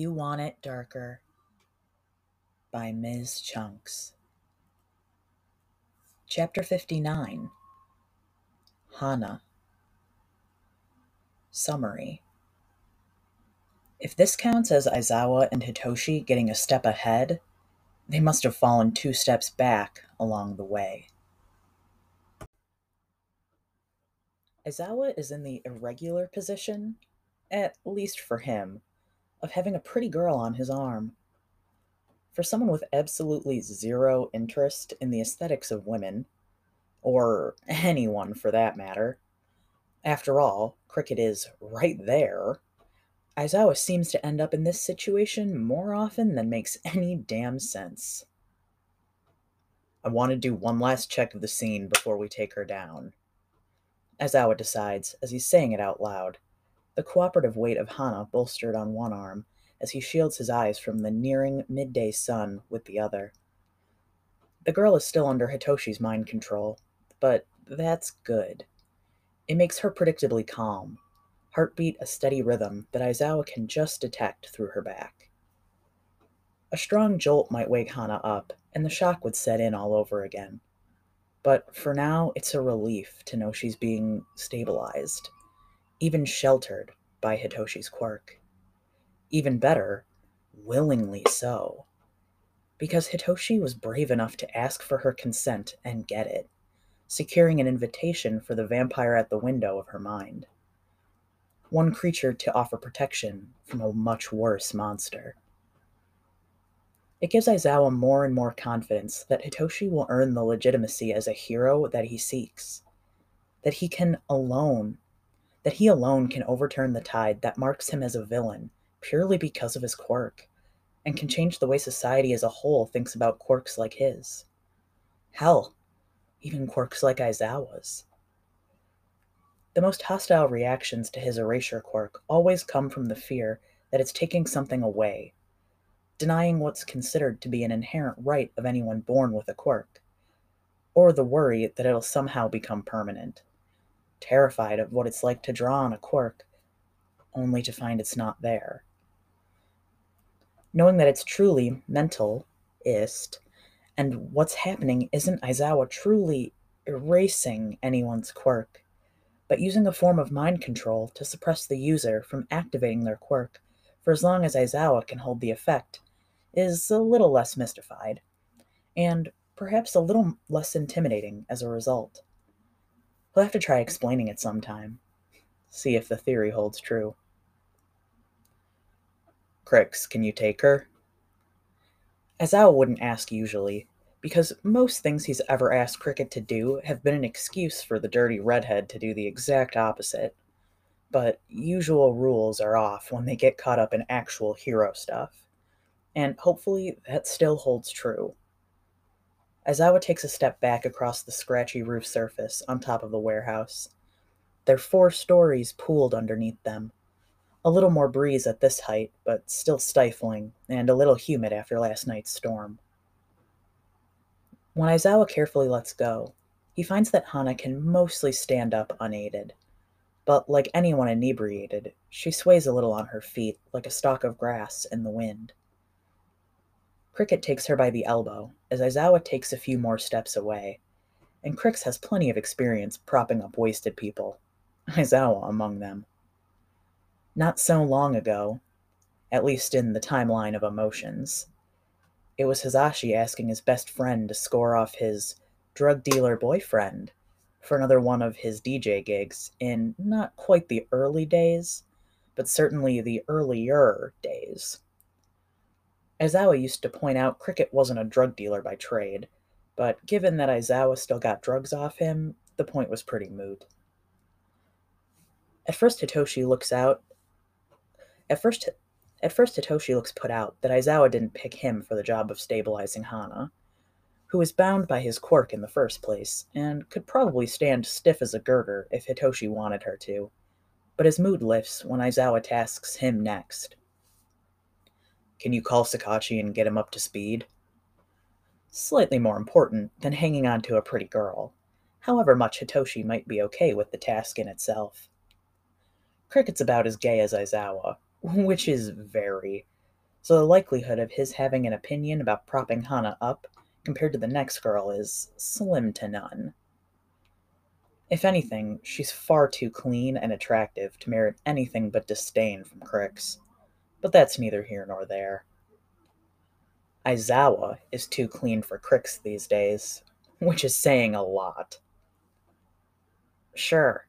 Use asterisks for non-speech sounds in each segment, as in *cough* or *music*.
You Want It Darker by Ms. Chunks. Chapter 59 Hana. Summary If this counts as Aizawa and Hitoshi getting a step ahead, they must have fallen two steps back along the way. Aizawa is in the irregular position, at least for him, of having a pretty girl on his arm. For someone with absolutely zero interest in the aesthetics of women, or anyone for that matter, after all, Cricket is right there. Aizawa seems to end up in this situation more often than makes any damn sense. I want to do one last check of the scene before we take her down. Aizawa decides as he's saying it out loud the cooperative weight of Hana bolstered on one arm as he shields his eyes from the nearing midday sun with the other. The girl is still under Hitoshi's mind control, but that's good. It makes her predictably calm, heartbeat a steady rhythm that Aizawa can just detect through her back. A strong jolt might wake Hana up, and the shock would set in all over again. But for now, it's a relief to know she's being stabilized even sheltered by Hitoshi's quirk. Even better, willingly so. Because Hitoshi was brave enough to ask for her consent and get it, securing an invitation for the vampire at the window of her mind. One creature to offer protection from a much worse monster. It gives Aizawa more and more confidence that Hitoshi will earn the legitimacy as a hero that he seeks, that he can alone that he alone can overturn the tide that marks him as a villain purely because of his quirk, and can change the way society as a whole thinks about quirks like his. Hell, even quirks like Aizawa's. The most hostile reactions to his erasure quirk always come from the fear that it's taking something away, denying what's considered to be an inherent right of anyone born with a quirk, or the worry that it'll somehow become permanent terrified of what it's like to draw on a quirk, only to find it's not there. Knowing that it's truly mental, ist, and what's happening isn't Aizawa truly erasing anyone's quirk, but using a form of mind control to suppress the user from activating their quirk for as long as Aizawa can hold the effect, is a little less mystified, and perhaps a little less intimidating as a result. We'll have to try explaining it sometime. See if the theory holds true. Cricks, can you take her? Aizawa wouldn't ask usually, because most things he's ever asked Cricket to do have been an excuse for the dirty redhead to do the exact opposite. But usual rules are off when they get caught up in actual hero stuff. And hopefully that still holds true. Aizawa takes a step back across the scratchy roof surface on top of the warehouse. Their four stories pooled underneath them. A little more breeze at this height, but still stifling, and a little humid after last night's storm. When Aizawa carefully lets go, he finds that Hana can mostly stand up unaided. But like anyone inebriated, she sways a little on her feet like a stalk of grass in the wind. Cricket takes her by the elbow as Aizawa takes a few more steps away, and Crix has plenty of experience propping up wasted people, *laughs* Aizawa among them. Not so long ago, at least in the timeline of emotions, it was Hizashi asking his best friend to score off his drug dealer boyfriend for another one of his DJ gigs in not quite the early days, but certainly the earlier days. Aizawa used to point out Cricket wasn't a drug dealer by trade, but given that Aizawa still got drugs off him, the point was pretty moot. At first Hitoshi looks out at first at first Hitoshi looks put out that Aizawa didn't pick him for the job of stabilizing Hana, who was bound by his quirk in the first place, and could probably stand stiff as a girder if Hitoshi wanted her to. But his mood lifts when Aizawa tasks him next. Can you call Tsukauchi and get him up to speed? Slightly more important than hanging on to a pretty girl, however much Hitoshi might be okay with the task in itself. Cricket's about as gay as Aizawa, *laughs* which is very, so the likelihood of his having an opinion about propping Hana up compared to the next girl is slim to none. If anything, she's far too clean and attractive to merit anything but disdain from Crix. But that's neither here nor there. Aizawa is too clean for cricks these days, which is saying a lot. Sure.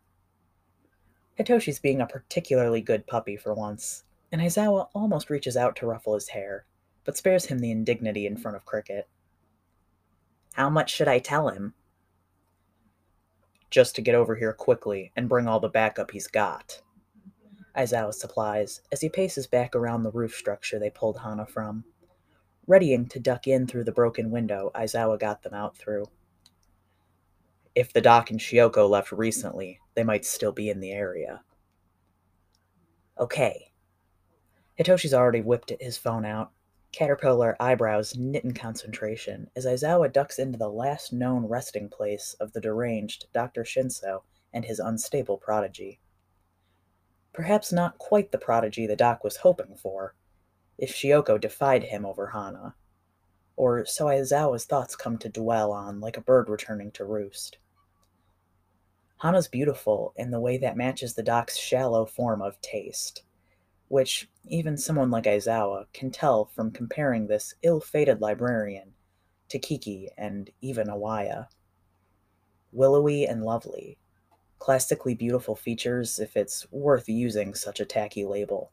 Hitoshi's being a particularly good puppy for once, and Aizawa almost reaches out to ruffle his hair, but spares him the indignity in front of Cricket. How much should I tell him? just to get over here quickly and bring all the backup he's got. Aizawa supplies as he paces back around the roof structure they pulled Hana from. Readying to duck in through the broken window Aizawa got them out through. If the doc and Shioko left recently, they might still be in the area. Okay. Hitoshi's already whipped his phone out, caterpillar eyebrows knit in concentration as Aizawa ducks into the last known resting place of the deranged Dr. Shinso and his unstable prodigy. Perhaps not quite the prodigy the doc was hoping for, if Shioko defied him over Hana, or so Aizawa's thoughts come to dwell on like a bird returning to roost. Hana's beautiful in the way that matches the doc's shallow form of taste which even someone like Aizawa can tell from comparing this ill fated librarian to Kiki and even Awaya. Willowy and lovely, classically beautiful features if it's worth using such a tacky label.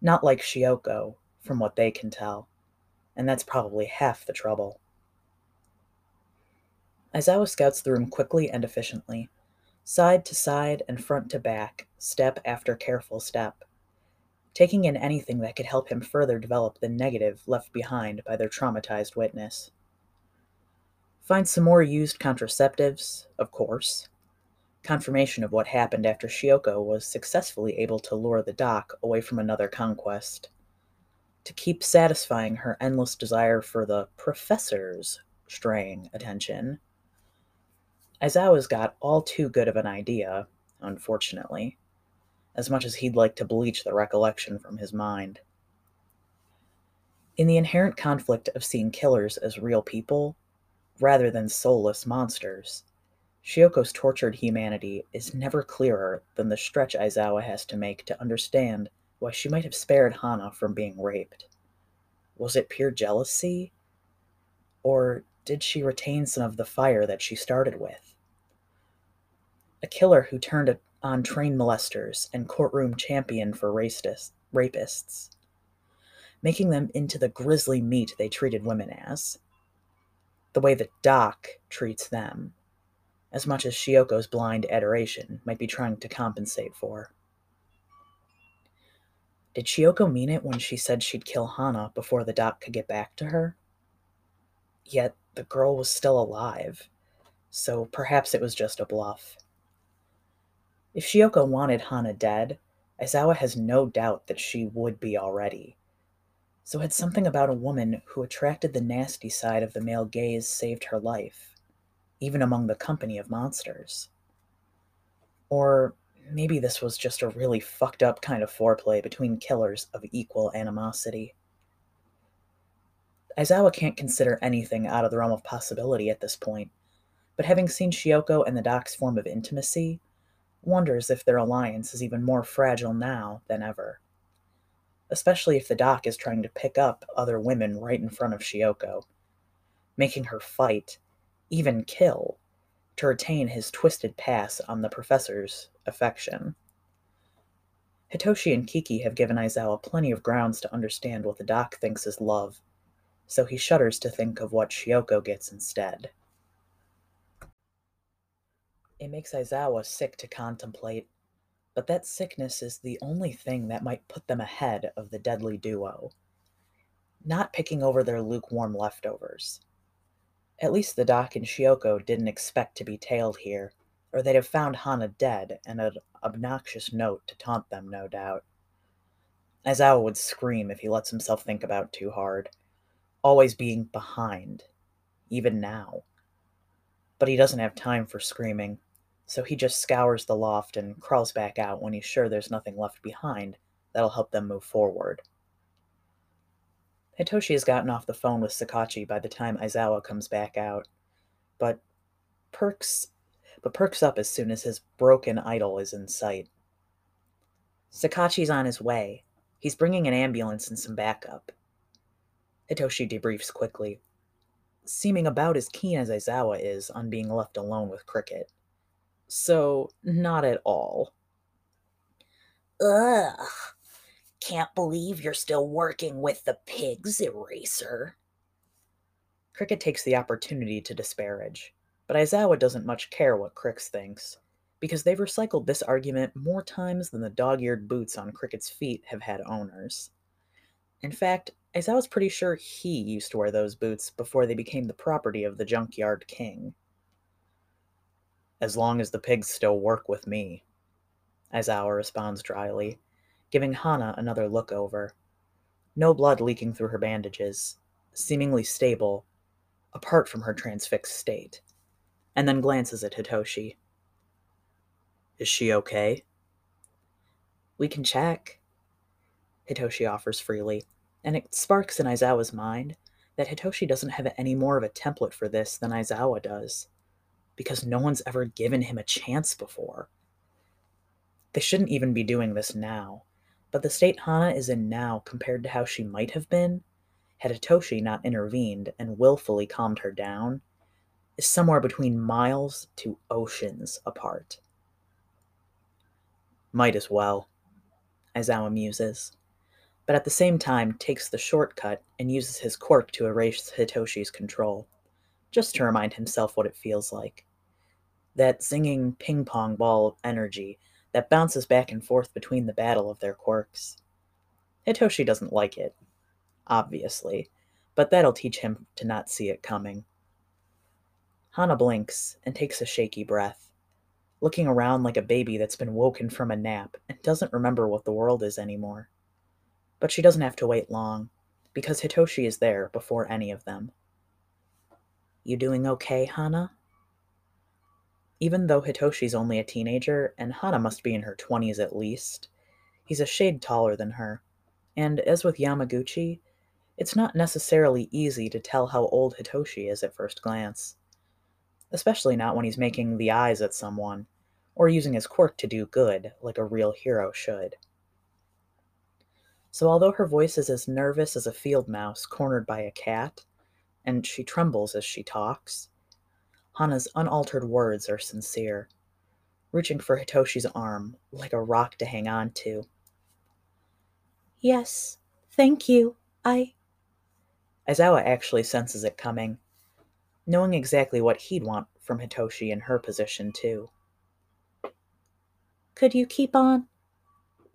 Not like Shioko, from what they can tell, and that's probably half the trouble. Aizawa scouts the room quickly and efficiently, side to side and front to back, step after careful step taking in anything that could help him further develop the negative left behind by their traumatized witness. Find some more used contraceptives, of course. Confirmation of what happened after Shioko was successfully able to lure the doc away from another conquest. To keep satisfying her endless desire for the professor's straying attention. Aizawa's got all too good of an idea, unfortunately as much as he'd like to bleach the recollection from his mind. In the inherent conflict of seeing killers as real people, rather than soulless monsters, Shioko's tortured humanity is never clearer than the stretch Aizawa has to make to understand why she might have spared Hana from being raped. Was it pure jealousy? Or did she retain some of the fire that she started with? A killer who turned on train molesters and courtroom champion for rapists, making them into the grisly meat they treated women as. The way that Doc treats them, as much as Shioko's blind adoration might be trying to compensate for. Did Shioko mean it when she said she'd kill Hana before the doc could get back to her? Yet the girl was still alive, so perhaps it was just a bluff. If Shioko wanted Hana dead, Aizawa has no doubt that she would be already. So had something about a woman who attracted the nasty side of the male gaze saved her life, even among the company of monsters. Or maybe this was just a really fucked up kind of foreplay between killers of equal animosity. Aizawa can't consider anything out of the realm of possibility at this point, but having seen Shioko and the doc's form of intimacy, wonders if their alliance is even more fragile now than ever. Especially if the doc is trying to pick up other women right in front of Shioko, making her fight, even kill, to retain his twisted pass on the professor's affection. Hitoshi and Kiki have given Aizawa plenty of grounds to understand what the doc thinks is love, so he shudders to think of what Shioko gets instead. It makes Aizawa sick to contemplate, but that sickness is the only thing that might put them ahead of the deadly duo. Not picking over their lukewarm leftovers. At least the Doc and Shioko didn't expect to be tailed here, or they'd have found Hana dead and an obnoxious note to taunt them, no doubt. Aizawa would scream if he lets himself think about too hard, always being behind, even now. But he doesn't have time for screaming so he just scours the loft and crawls back out when he's sure there's nothing left behind that'll help them move forward. Hitoshi has gotten off the phone with Tsukauchi by the time Aizawa comes back out, but perks but perks up as soon as his broken idol is in sight. Tsukauchi's on his way. He's bringing an ambulance and some backup. Hitoshi debriefs quickly, seeming about as keen as Aizawa is on being left alone with Cricket. So, not at all. Ugh. Can't believe you're still working with the pigs, Eraser. Cricket takes the opportunity to disparage, but Aizawa doesn't much care what Crix thinks, because they've recycled this argument more times than the dog eared boots on Cricket's feet have had owners. In fact, Aizawa's pretty sure he used to wear those boots before they became the property of the Junkyard King. As long as the pigs still work with me, Aizawa responds dryly, giving Hana another look over. No blood leaking through her bandages, seemingly stable, apart from her transfixed state, and then glances at Hitoshi. Is she okay? We can check, Hitoshi offers freely, and it sparks in Aizawa's mind that Hitoshi doesn't have any more of a template for this than Aizawa does, because no one's ever given him a chance before. They shouldn't even be doing this now, but the state Hana is in now compared to how she might have been, had Hitoshi not intervened and willfully calmed her down, is somewhere between miles to oceans apart. Might as well, Aizawa muses, but at the same time takes the shortcut and uses his quirk to erase Hitoshi's control, just to remind himself what it feels like. That zinging ping pong ball of energy that bounces back and forth between the battle of their quirks. Hitoshi doesn't like it, obviously, but that'll teach him to not see it coming. Hana blinks and takes a shaky breath, looking around like a baby that's been woken from a nap and doesn't remember what the world is anymore. But she doesn't have to wait long, because Hitoshi is there before any of them. You doing okay, Hana? Even though Hitoshi's only a teenager, and Hana must be in her 20s at least, he's a shade taller than her. And as with Yamaguchi, it's not necessarily easy to tell how old Hitoshi is at first glance. Especially not when he's making the eyes at someone, or using his quirk to do good, like a real hero should. So, although her voice is as nervous as a field mouse cornered by a cat, and she trembles as she talks, Hana's unaltered words are sincere, reaching for Hitoshi's arm like a rock to hang on to. Yes, thank you. I. Aizawa actually senses it coming, knowing exactly what he'd want from Hitoshi in her position, too. Could you keep on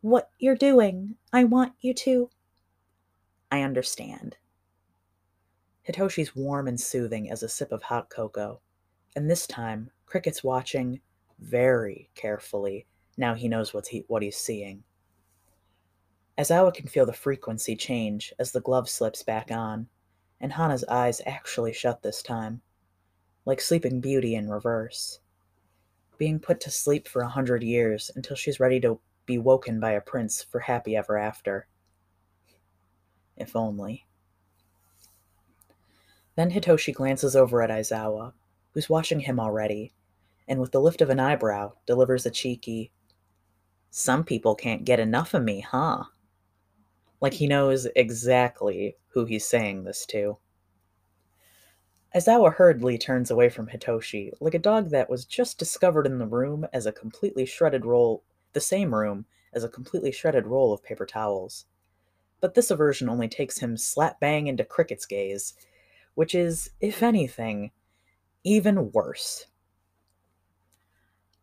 what you're doing? I want you to. I understand. Hitoshi's warm and soothing as a sip of hot cocoa, and this time, Cricket's watching very carefully now he knows what, he, what he's seeing. Aizawa can feel the frequency change as the glove slips back on, and Hana's eyes actually shut this time, like Sleeping Beauty in reverse. Being put to sleep for a hundred years until she's ready to be woken by a prince for happy ever after. If only. Then Hitoshi glances over at Aizawa, who's watching him already, and with the lift of an eyebrow delivers a cheeky, Some people can't get enough of me, huh? Like he knows exactly who he's saying this to. Aizawa hurriedly turns away from Hitoshi, like a dog that was just discovered in the room as a completely shredded roll, the same room as a completely shredded roll of paper towels. But this aversion only takes him slap bang into Cricket's gaze, which is, if anything, even worse.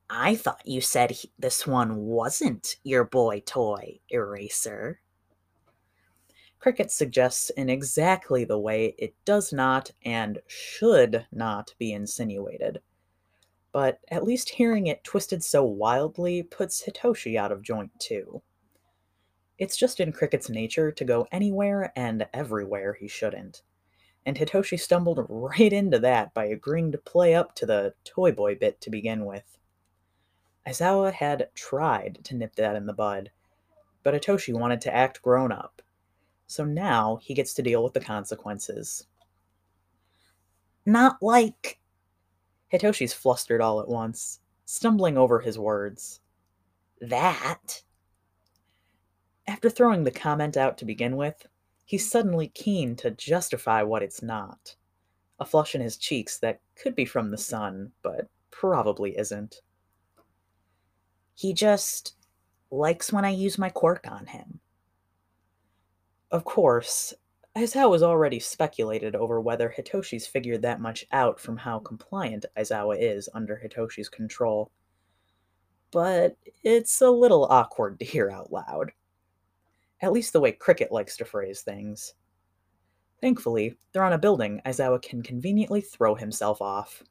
I thought you said he, this one wasn't your boy toy, Eraser. Cricket suggests in exactly the way it does not and should not be insinuated. But at least hearing it twisted so wildly puts Hitoshi out of joint too. It's just in Cricket's nature to go anywhere and everywhere he shouldn't and Hitoshi stumbled right into that by agreeing to play up to the Toy Boy bit to begin with. Aizawa had tried to nip that in the bud, but Hitoshi wanted to act grown up, So now he gets to deal with the consequences. Not like. Hitoshi's flustered all at once, stumbling over his words. That. After throwing the comment out to begin with, he's suddenly keen to justify what it's not. A flush in his cheeks that could be from the sun, but probably isn't. He just likes when I use my quirk on him. Of course, Aizawa was already speculated over whether Hitoshi's figured that much out from how compliant Aizawa is under Hitoshi's control. But it's a little awkward to hear out loud. At least the way Cricket likes to phrase things. Thankfully, they're on a building Aizawa can conveniently throw himself off.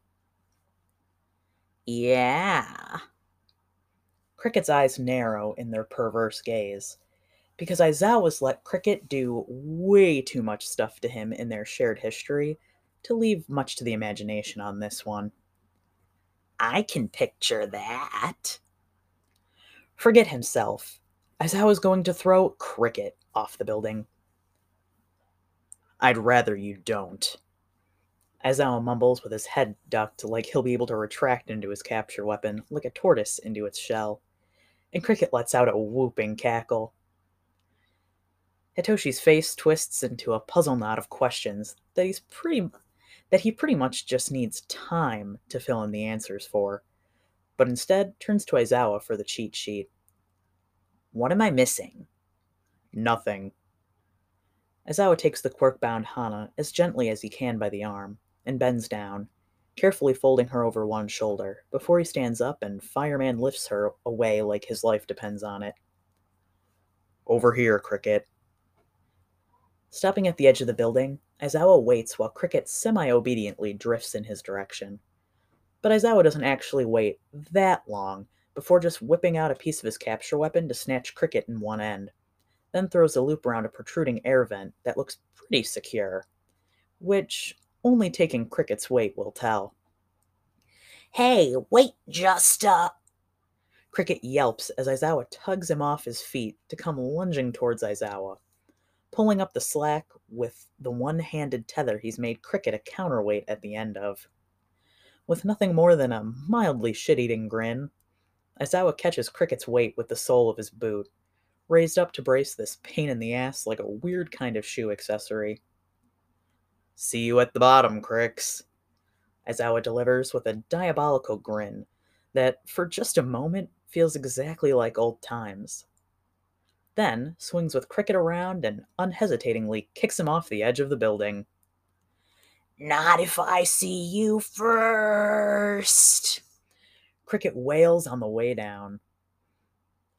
Yeah. Cricket's eyes narrow in their perverse gaze because Aizawa's let Cricket do way too much stuff to him in their shared history to leave much to the imagination on this one. I can picture that. Forget himself. Aizawa's going to throw Cricket off the building. I'd rather you don't. Aizawa mumbles with his head ducked like he'll be able to retract into his capture weapon like a tortoise into its shell. And Cricket lets out a whooping cackle. Hitoshi's face twists into a puzzle knot of questions that he's pretty that he pretty much just needs time to fill in the answers for, but instead turns to Aizawa for the cheat sheet. What am I missing? Nothing. Aizawa takes the quirk-bound Hana as gently as he can by the arm and bends down, carefully folding her over one shoulder before he stands up and Fireman lifts her away like his life depends on it. Over here, Cricket. Stopping at the edge of the building, Aizawa waits while Cricket semi obediently drifts in his direction. But Aizawa doesn't actually wait that long before just whipping out a piece of his capture weapon to snatch Cricket in one end, then throws a loop around a protruding air vent that looks pretty secure, which only taking Cricket's weight will tell. Hey, wait just uh Cricket yelps as Aizawa tugs him off his feet to come lunging towards Aizawa pulling up the slack with the one handed tether he's made Cricket a counterweight at the end of. With nothing more than a mildly shit eating grin, Aizawa catches Cricket's weight with the sole of his boot, raised up to brace this pain in the ass like a weird kind of shoe accessory. See you at the bottom, Cricks, Aizawa delivers with a diabolical grin that, for just a moment, feels exactly like old times then swings with Cricket around and unhesitatingly kicks him off the edge of the building. Not if I see you first! Cricket wails on the way down.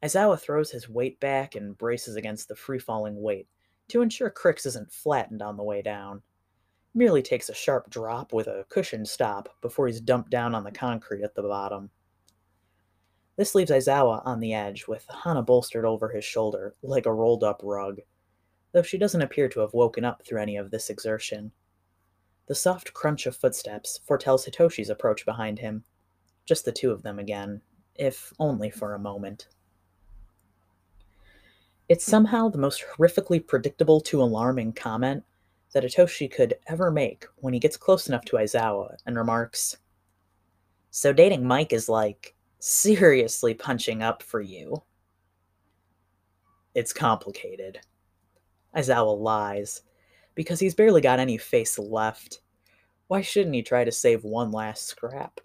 Aizawa throws his weight back and braces against the free falling weight to ensure Cricks isn't flattened on the way down. Merely takes a sharp drop with a cushioned stop before he's dumped down on the concrete at the bottom. This leaves Aizawa on the edge, with Hana bolstered over his shoulder, like a rolled up rug, though she doesn't appear to have woken up through any of this exertion. The soft crunch of footsteps foretells Hitoshi's approach behind him. Just the two of them again, if only for a moment. It's somehow the most horrifically predictable to alarming comment that Hitoshi could ever make when he gets close enough to Aizawa and remarks, So dating Mike is like seriously punching up for you. It's complicated. Aizawa lies, because he's barely got any face left. Why shouldn't he try to save one last scrap?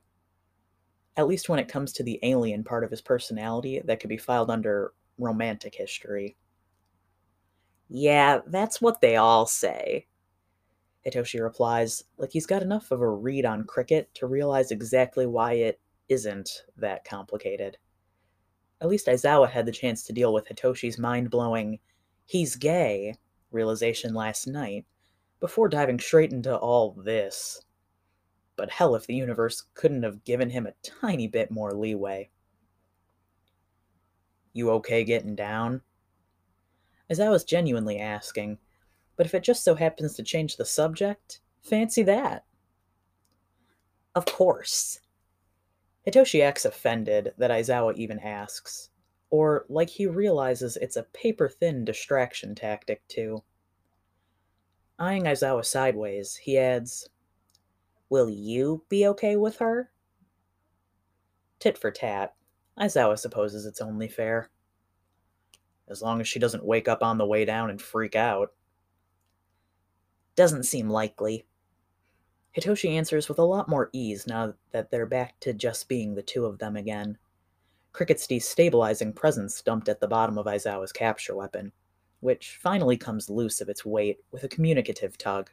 At least when it comes to the alien part of his personality that could be filed under romantic history. Yeah, that's what they all say. Hitoshi replies, like he's got enough of a read on cricket to realize exactly why it isn't that complicated. At least Aizawa had the chance to deal with Hitoshi's mind blowing, he's gay realization last night before diving straight into all this. But hell if the universe couldn't have given him a tiny bit more leeway. You okay getting down? As I was genuinely asking, but if it just so happens to change the subject, fancy that. Of course. Hitoshi acts offended that Aizawa even asks, or like he realizes it's a paper thin distraction tactic, too. Eyeing Aizawa sideways, he adds, Will you be okay with her? Tit for tat, Aizawa supposes it's only fair. As long as she doesn't wake up on the way down and freak out. Doesn't seem likely. Hitoshi answers with a lot more ease now that they're back to just being the two of them again. Cricket's destabilizing presence dumped at the bottom of Aizawa's capture weapon, which finally comes loose of its weight with a communicative tug.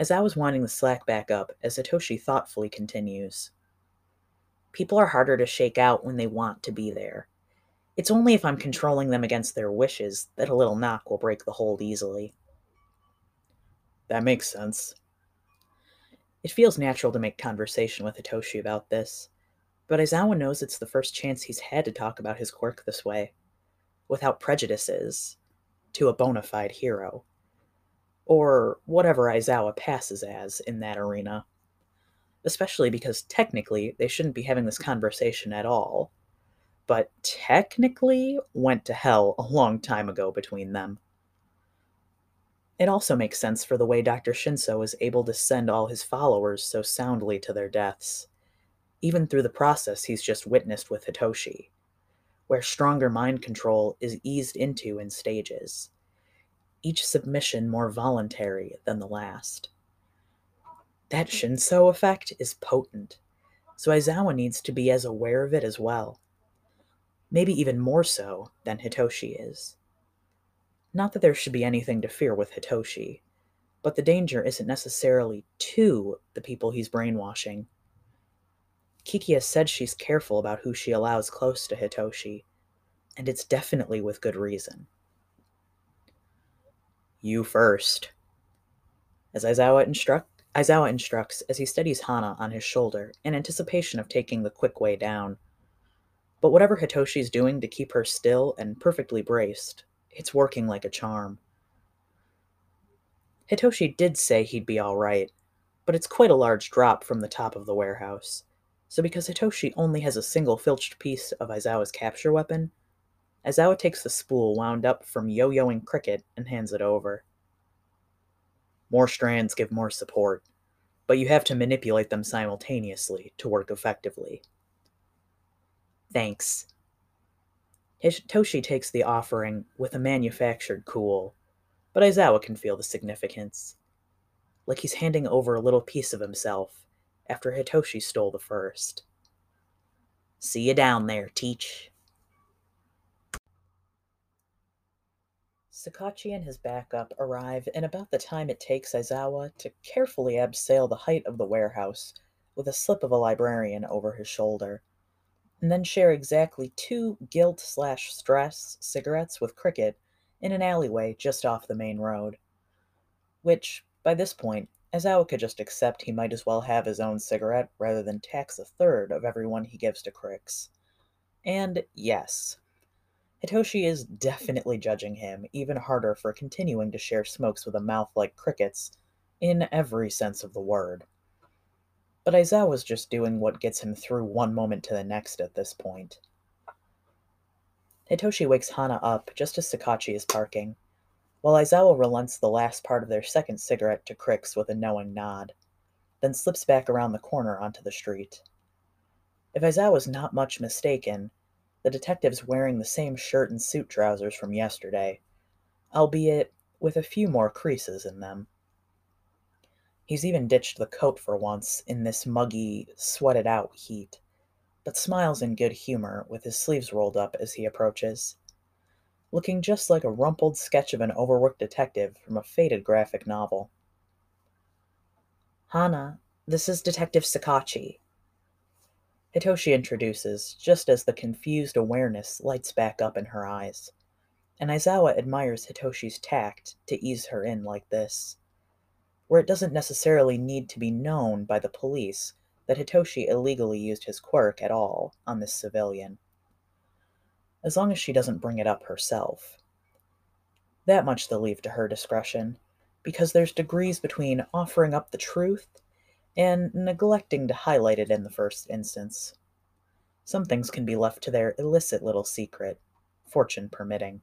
Aizawa's winding the slack back up as Hitoshi thoughtfully continues. People are harder to shake out when they want to be there. It's only if I'm controlling them against their wishes that a little knock will break the hold easily. That makes sense. It feels natural to make conversation with Hitoshi about this, but Aizawa knows it's the first chance he's had to talk about his quirk this way, without prejudices, to a bona fide hero. Or whatever Aizawa passes as in that arena. Especially because technically they shouldn't be having this conversation at all, but technically went to hell a long time ago between them. It also makes sense for the way Dr. Shinso is able to send all his followers so soundly to their deaths, even through the process he's just witnessed with Hitoshi, where stronger mind control is eased into in stages, each submission more voluntary than the last. That hmm. Shinso effect is potent, so Aizawa needs to be as aware of it as well. Maybe even more so than Hitoshi is. Not that there should be anything to fear with Hitoshi, but the danger isn't necessarily to the people he's brainwashing. Kiki has said she's careful about who she allows close to Hitoshi, and it's definitely with good reason. You first. As Aizawa, instruct, Aizawa instructs as he steadies Hana on his shoulder in anticipation of taking the quick way down. But whatever Hitoshi's doing to keep her still and perfectly braced, it's working like a charm. Hitoshi did say he'd be all right, but it's quite a large drop from the top of the warehouse. So because Hitoshi only has a single filched piece of Aizawa's capture weapon, Aizawa takes the spool wound up from yo-yoing Cricket and hands it over. More strands give more support, but you have to manipulate them simultaneously to work effectively. Thanks, Hitoshi takes the offering with a manufactured cool, but Aizawa can feel the significance. Like he's handing over a little piece of himself after Hitoshi stole the first. See you down there, Teach. Tsukauchi and his backup arrive in about the time it takes Aizawa to carefully abseil the height of the warehouse with a slip of a librarian over his shoulder and then share exactly two guilt slash stress cigarettes with Cricket in an alleyway just off the main road. Which, by this point, Aizawa could just accept he might as well have his own cigarette rather than tax a third of every one he gives to Crix. And yes, Hitoshi is definitely judging him even harder for continuing to share smokes with a mouth like Cricket's, in every sense of the word. But Aizawa's just doing what gets him through one moment to the next at this point. Hitoshi wakes Hana up just as Tsukauchi is parking, while Aizawa relents the last part of their second cigarette to Cricks with a knowing nod, then slips back around the corner onto the street. If Aizawa's not much mistaken, the detective's wearing the same shirt and suit trousers from yesterday, albeit with a few more creases in them. He's even ditched the coat for once in this muggy, sweated out heat, but smiles in good humor with his sleeves rolled up as he approaches, looking just like a rumpled sketch of an overworked detective from a faded graphic novel. Hana, this is Detective Tsukauchi. Hitoshi introduces, just as the confused awareness lights back up in her eyes, and Aizawa admires Hitoshi's tact to ease her in like this where it doesn't necessarily need to be known by the police that Hitoshi illegally used his quirk at all on this civilian. As long as she doesn't bring it up herself. That much they'll leave to her discretion, because there's degrees between offering up the truth and neglecting to highlight it in the first instance. Some things can be left to their illicit little secret, fortune permitting.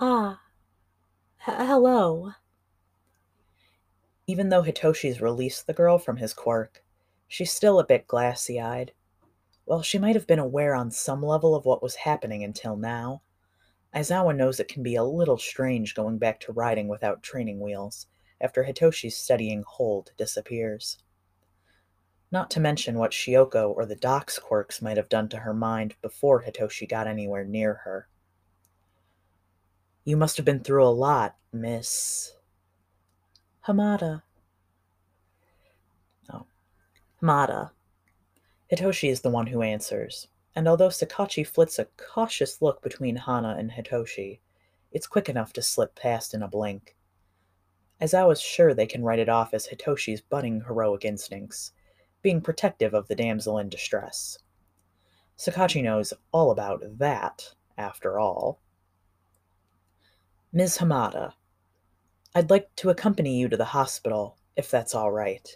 Ah, hello. Even though Hitoshi's released the girl from his quirk, she's still a bit glassy eyed. While she might have been aware on some level of what was happening until now, Aizawa knows it can be a little strange going back to riding without training wheels after Hitoshi's steadying hold disappears. Not to mention what Shioko or the Doc's quirks might have done to her mind before Hitoshi got anywhere near her. You must have been through a lot, Miss. Hamada. Oh. Hamada. Hitoshi is the one who answers, and although Tsukauchi flits a cautious look between Hana and Hitoshi, it's quick enough to slip past in a blink. Aizawa's sure they can write it off as Hitoshi's budding heroic instincts, being protective of the damsel in distress. Tsukauchi knows all about that, after all. Ms. Hamada, I'd like to accompany you to the hospital, if that's all right.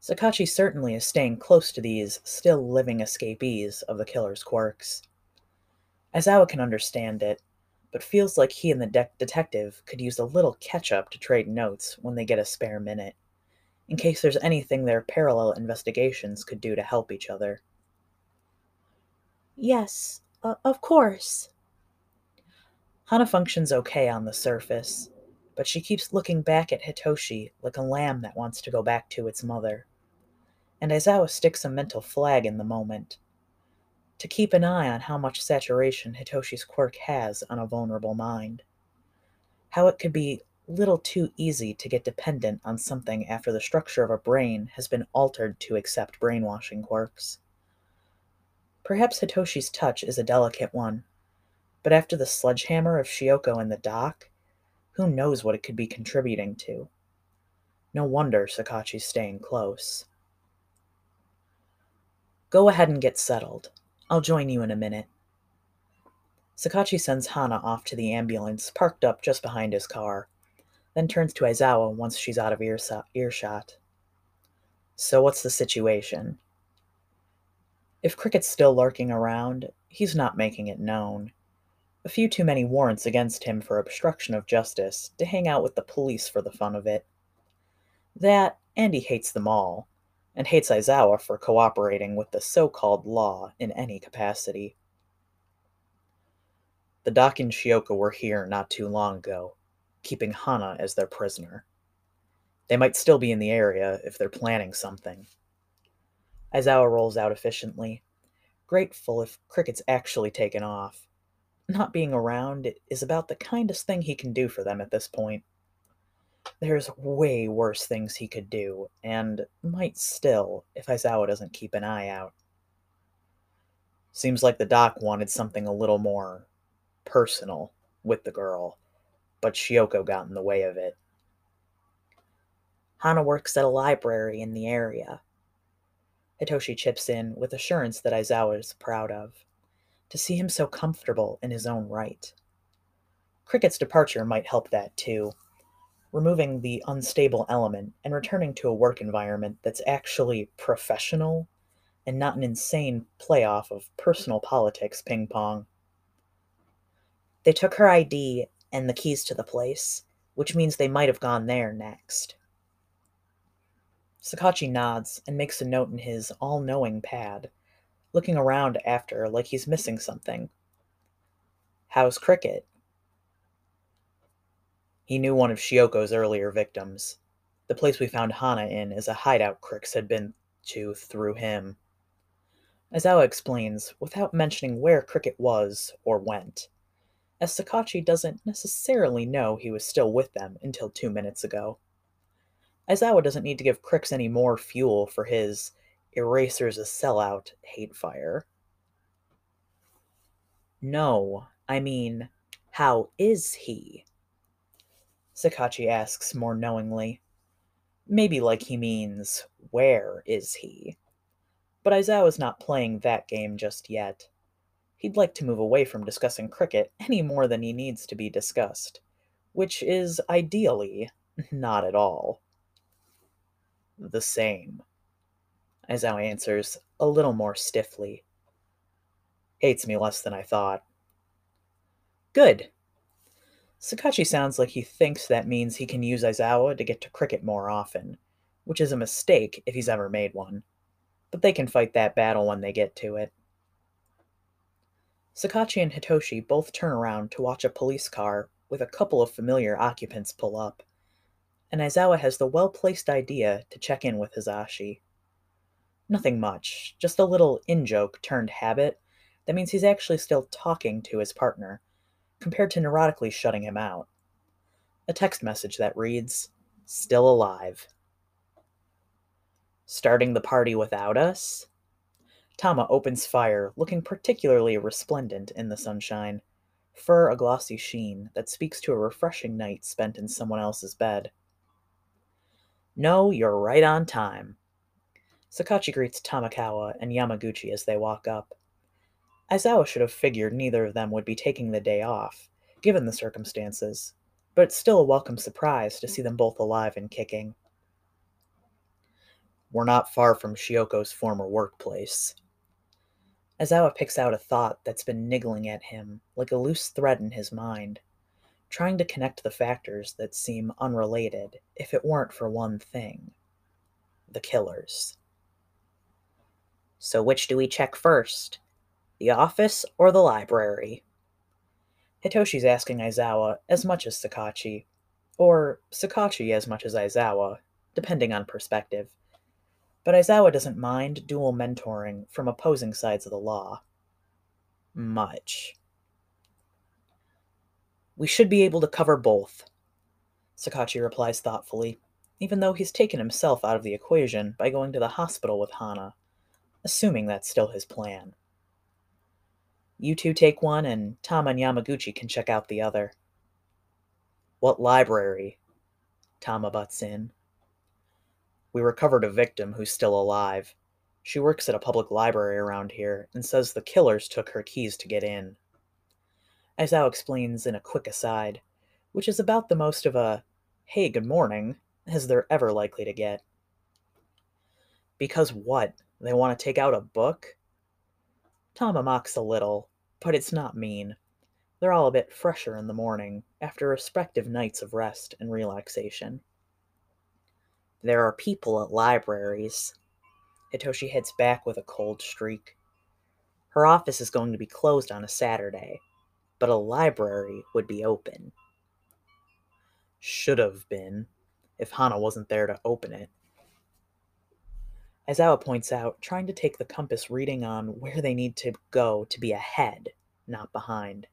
Tsukauchi certainly is staying close to these still living escapees of the killer's quirks. As Aizawa can understand it, but feels like he and the de- detective could use a little catch up to trade notes when they get a spare minute, in case there's anything their parallel investigations could do to help each other. Yes, uh, of course. Hana functions okay on the surface, but she keeps looking back at Hitoshi like a lamb that wants to go back to its mother and Aizawa sticks a mental flag in the moment to keep an eye on how much saturation Hitoshi's quirk has on a vulnerable mind. How it could be little too easy to get dependent on something after the structure of a brain has been altered to accept brainwashing quirks. Perhaps Hitoshi's touch is a delicate one, but after the sledgehammer of Shioko in the doc, who knows what it could be contributing to? No wonder Tsukauchi's staying close. Go ahead and get settled. I'll join you in a minute. Tsukauchi sends Hana off to the ambulance parked up just behind his car, then turns to Aizawa once she's out of earshot. So, what's the situation? If Cricket's still lurking around, he's not making it known. A few too many warrants against him for obstruction of justice to hang out with the police for the fun of it. That, and he hates them all, and hates Aizawa for cooperating with the so called law in any capacity. The Doc and Shioko were here not too long ago, keeping Hana as their prisoner. They might still be in the area if they're planning something. Aizawa rolls out efficiently, grateful if Cricket's actually taken off. Not being around is about the kindest thing he can do for them at this point. There's way worse things he could do, and might still if Aizawa doesn't keep an eye out. Seems like the doc wanted something a little more personal with the girl, but Shioko got in the way of it. Hana works at a library in the area. Hitoshi chips in with assurance that Aizawa is proud of. To see him so comfortable in his own right. Cricket's departure might help that too removing the unstable element and returning to a work environment that's actually professional and not an insane playoff of personal politics ping pong. They took her ID and the keys to the place, which means they might have gone there next. Tsukauchi nods and makes a note in his all knowing pad, looking around after like he's missing something. How's Cricket? He knew one of Shioko's earlier victims. The place we found Hana in is a hideout Crix had been to through him. Aizawa explains, without mentioning where Cricket was or went, as Tsukauchi doesn't necessarily know he was still with them until two minutes ago. Aizawa doesn't need to give Crix any more fuel for his erasers a sellout hate fire. No, I mean, how is he? Tsukauchi asks more knowingly. Maybe like he means, where is he? But Aizawa's not playing that game just yet. He'd like to move away from discussing cricket any more than he needs to be discussed, which is ideally not at all. The same. Aizawa answers a little more stiffly. Hates me less than I thought. Good, Tsukauchi sounds like he thinks that means he can use Aizawa to get to cricket more often, which is a mistake if he's ever made one. But they can fight that battle when they get to it. Tsukauchi and Hitoshi both turn around to watch a police car with a couple of familiar occupants pull up, and Aizawa has the well placed idea to check in with Hizashi. Nothing much, just a little in joke turned habit that means he's actually still talking to his partner, compared to neurotically shutting him out. A text message that reads, Still alive. Starting the party without us? Tama opens fire, looking particularly resplendent in the sunshine, fur a glossy sheen that speaks to a refreshing night spent in someone else's bed. No, you're right on time. Tsukauchi greets Tamakawa and Yamaguchi as they walk up. Aizawa should have figured neither of them would be taking the day off, given the circumstances, but it's still a welcome surprise to see them both alive and kicking. We're not far from Shioko's former workplace. Aizawa picks out a thought that's been niggling at him like a loose thread in his mind, trying to connect the factors that seem unrelated if it weren't for one thing the killers. So, which do we check first? The office or the library? Hitoshi's asking Aizawa as much as Tsukauchi, or Tsukauchi as much as Aizawa, depending on perspective but Aizawa doesn't mind dual mentoring from opposing sides of the law. Much. We should be able to cover both, Tsukauchi replies thoughtfully, even though he's taken himself out of the equation by going to the hospital with Hana, assuming that's still his plan. You two take one, and Tama and Yamaguchi can check out the other. What library? Tama butts in. We recovered a victim who's still alive. She works at a public library around here and says the killers took her keys to get in. Aizawa explains in a quick aside, which is about the most of a hey, good morning as they're ever likely to get. Because what? They want to take out a book? Tama mocks a little, but it's not mean. They're all a bit fresher in the morning after respective nights of rest and relaxation. There are people at libraries. Hitoshi heads back with a cold streak. Her office is going to be closed on a Saturday, but a library would be open. Should have been, if Hana wasn't there to open it. Aizawa points out, trying to take the compass reading on where they need to go to be ahead, not behind.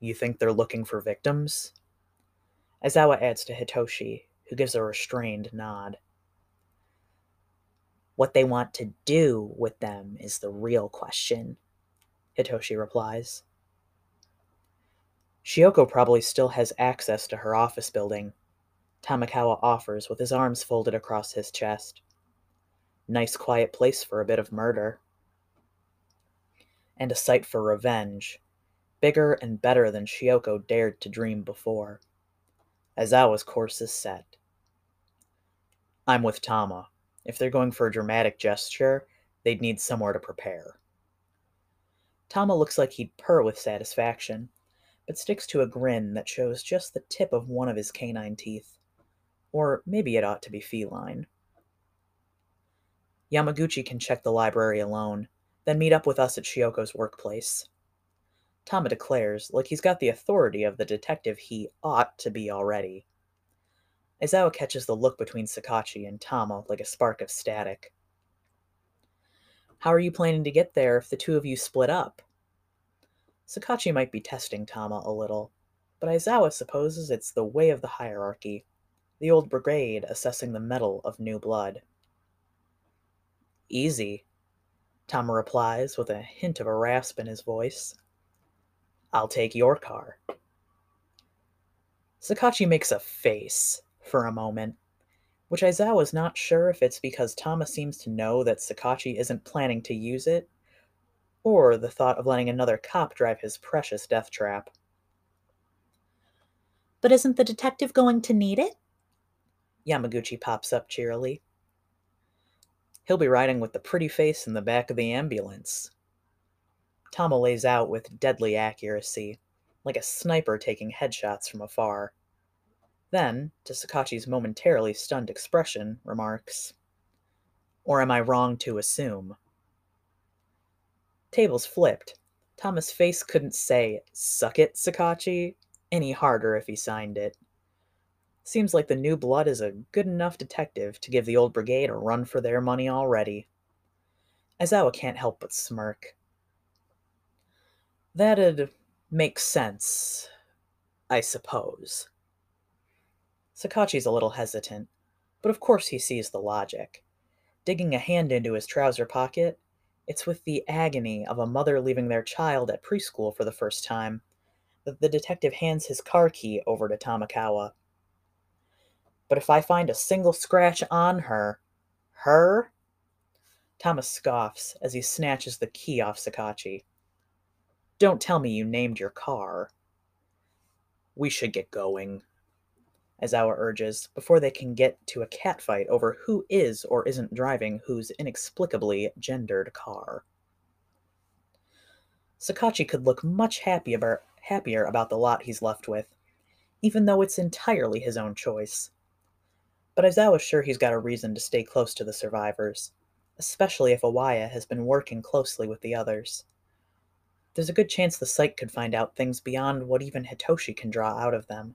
You think they're looking for victims? Aizawa adds to Hitoshi, who gives a restrained nod. What they want to do with them is the real question, Hitoshi replies. Shioko probably still has access to her office building, Tamakawa offers with his arms folded across his chest. Nice quiet place for a bit of murder. And a site for revenge, bigger and better than Shioko dared to dream before. Aizawa's course is set. I'm with Tama. If they're going for a dramatic gesture, they'd need somewhere to prepare. Tama looks like he'd purr with satisfaction, but sticks to a grin that shows just the tip of one of his canine teeth. Or maybe it ought to be feline. Yamaguchi can check the library alone, then meet up with us at Shioko's workplace. Tama declares, like he's got the authority of the detective he ought to be already. Aizawa catches the look between Tsukauchi and Tama like a spark of static. How are you planning to get there if the two of you split up? Tsukauchi might be testing Tama a little, but Aizawa supposes it's the way of the hierarchy, the old brigade assessing the metal of new blood. Easy, Tama replies with a hint of a rasp in his voice. I'll take your car. Tsukauchi makes a face, for a moment, which Aizawa is not sure if it's because Thomas seems to know that Tsukauchi isn't planning to use it, or the thought of letting another cop drive his precious death trap. But isn't the detective going to need it? Yamaguchi pops up cheerily. He'll be riding with the pretty face in the back of the ambulance. Tama lays out with deadly accuracy, like a sniper taking headshots from afar. Then, to Tsukauchi's momentarily stunned expression, remarks, Or am I wrong to assume? Tables flipped. Tama's face couldn't say, Suck it, Tsukauchi, any harder if he signed it. Seems like the new blood is a good enough detective to give the old brigade a run for their money already. Aizawa can't help but smirk. That'd make sense, I suppose. Tsukauchi's a little hesitant, but of course he sees the logic. Digging a hand into his trouser pocket, it's with the agony of a mother leaving their child at preschool for the first time that the detective hands his car key over to Tamakawa. But if I find a single scratch on her, her? Thomas scoffs as he snatches the key off Tsukauchi. Don't tell me you named your car. We should get going, Aizawa urges, before they can get to a catfight over who is or isn't driving whose inexplicably gendered car. Tsukauchi could look much happier, happier about the lot he's left with, even though it's entirely his own choice but Aizawa's sure he's got a reason to stay close to the survivors, especially if Awaya has been working closely with the others. There's a good chance the site could find out things beyond what even Hitoshi can draw out of them,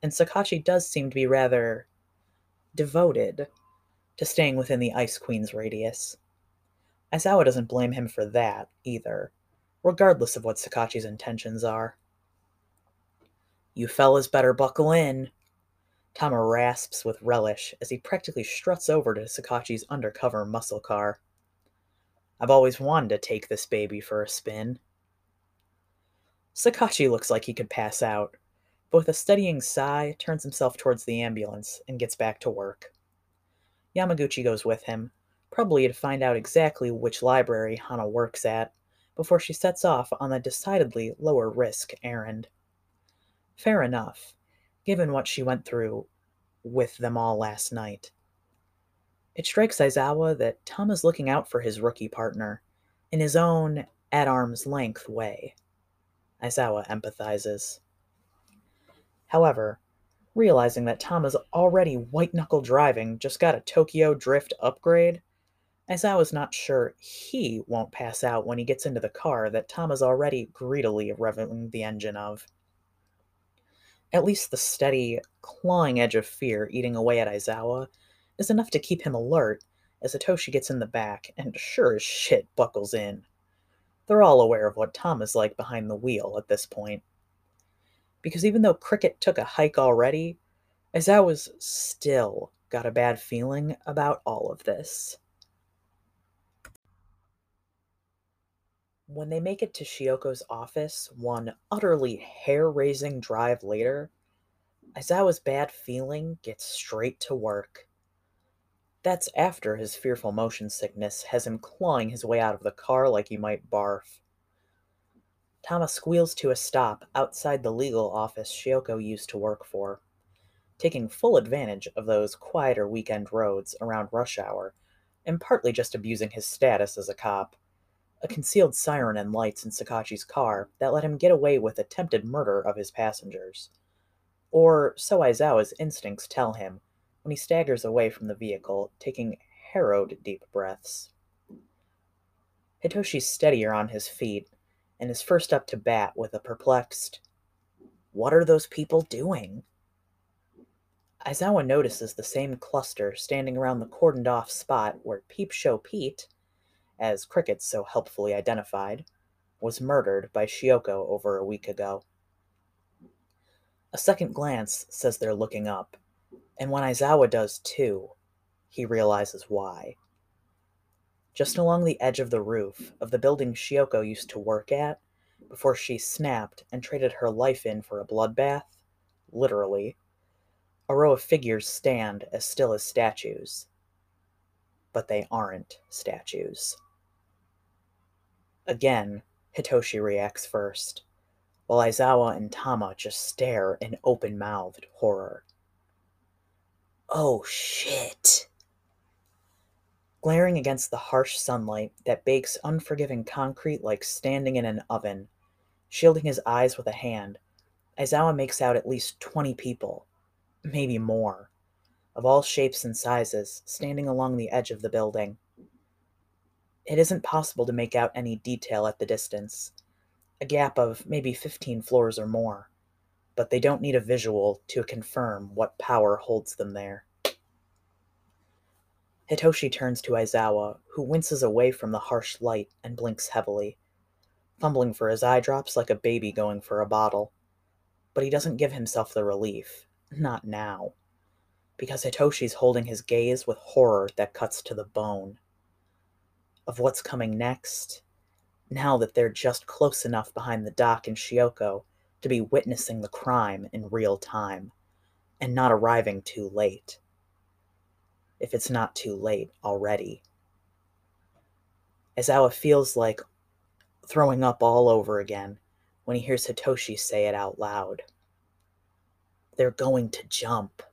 and Tsukauchi does seem to be rather devoted to staying within the Ice Queen's radius. Aizawa doesn't blame him for that, either, regardless of what Tsukauchi's intentions are. You fellas better buckle in, Tama rasps with relish as he practically struts over to Tsukauchi's undercover muscle car. I've always wanted to take this baby for a spin. Tsukauchi looks like he could pass out, but with a steadying sigh, turns himself towards the ambulance and gets back to work. Yamaguchi goes with him, probably to find out exactly which library Hana works at, before she sets off on a decidedly lower risk errand. Fair enough given what she went through with them all last night. It strikes Aizawa that Tama is looking out for his rookie partner in his own at arm's length way. Aizawa empathizes. However, realizing that Tama is already white knuckle driving just got a Tokyo Drift upgrade, Aizawa's not sure he won't pass out when he gets into the car that Tama is already greedily revving the engine of. At least the steady, clawing edge of fear eating away at Aizawa is enough to keep him alert as Hitoshi gets in the back and sure as shit buckles in. They're all aware of what Tama is like behind the wheel at this point. Because even though Cricket took a hike already, Aizawa's still got a bad feeling about all of this. When they make it to Shioko's office one utterly hair raising drive later, Aizawa's bad feeling gets straight to work. That's after his fearful motion sickness has him clawing his way out of the car like he might barf. Tama squeals to a stop outside the legal office Shioko used to work for, taking full advantage of those quieter weekend roads around rush hour, and partly just abusing his status as a cop a concealed siren and lights in Tsukauchi's car that let him get away with attempted murder of his passengers. Or so Aizawa's instincts tell him when he staggers away from the vehicle, taking harrowed deep breaths. Hitoshi's steadier on his feet and is first up to bat with a perplexed, What are those people doing? Aizawa notices the same cluster standing around the cordoned off spot where Peep Show Pete as Cricket so helpfully identified, was murdered by Shioko over a week ago. A second glance says they're looking up, and when Aizawa does too, he realizes why. Just along the edge of the roof of the building Shioko used to work at, before she snapped and traded her life in for a bloodbath, literally, a row of figures stand as still as statues. But they aren't statues. Again, Hitoshi reacts first, while Aizawa and Tama just stare in open mouthed horror. Oh shit! Glaring against the harsh sunlight that bakes unforgiving concrete like standing in an oven, Shielding his eyes with a hand, Aizawa makes out at least 20 people, maybe more, of all shapes and sizes, standing along the edge of the building. It isn't possible to make out any detail at the distance, a gap of maybe 15 floors or more, but they don't need a visual to confirm what power holds them there. Hitoshi turns to Aizawa, who winces away from the harsh light and blinks heavily, fumbling for his eye drops like a baby going for a bottle. But he doesn't give himself the relief, not now, because Hitoshi's holding his gaze with horror that cuts to the bone. Of what's coming next, now that they're just close enough behind the doc in Shioko to be witnessing the crime in real time and not arriving too late. If it's not too late already. Aizawa feels like throwing up all over again when he hears Hitoshi say it out loud. They're going to jump.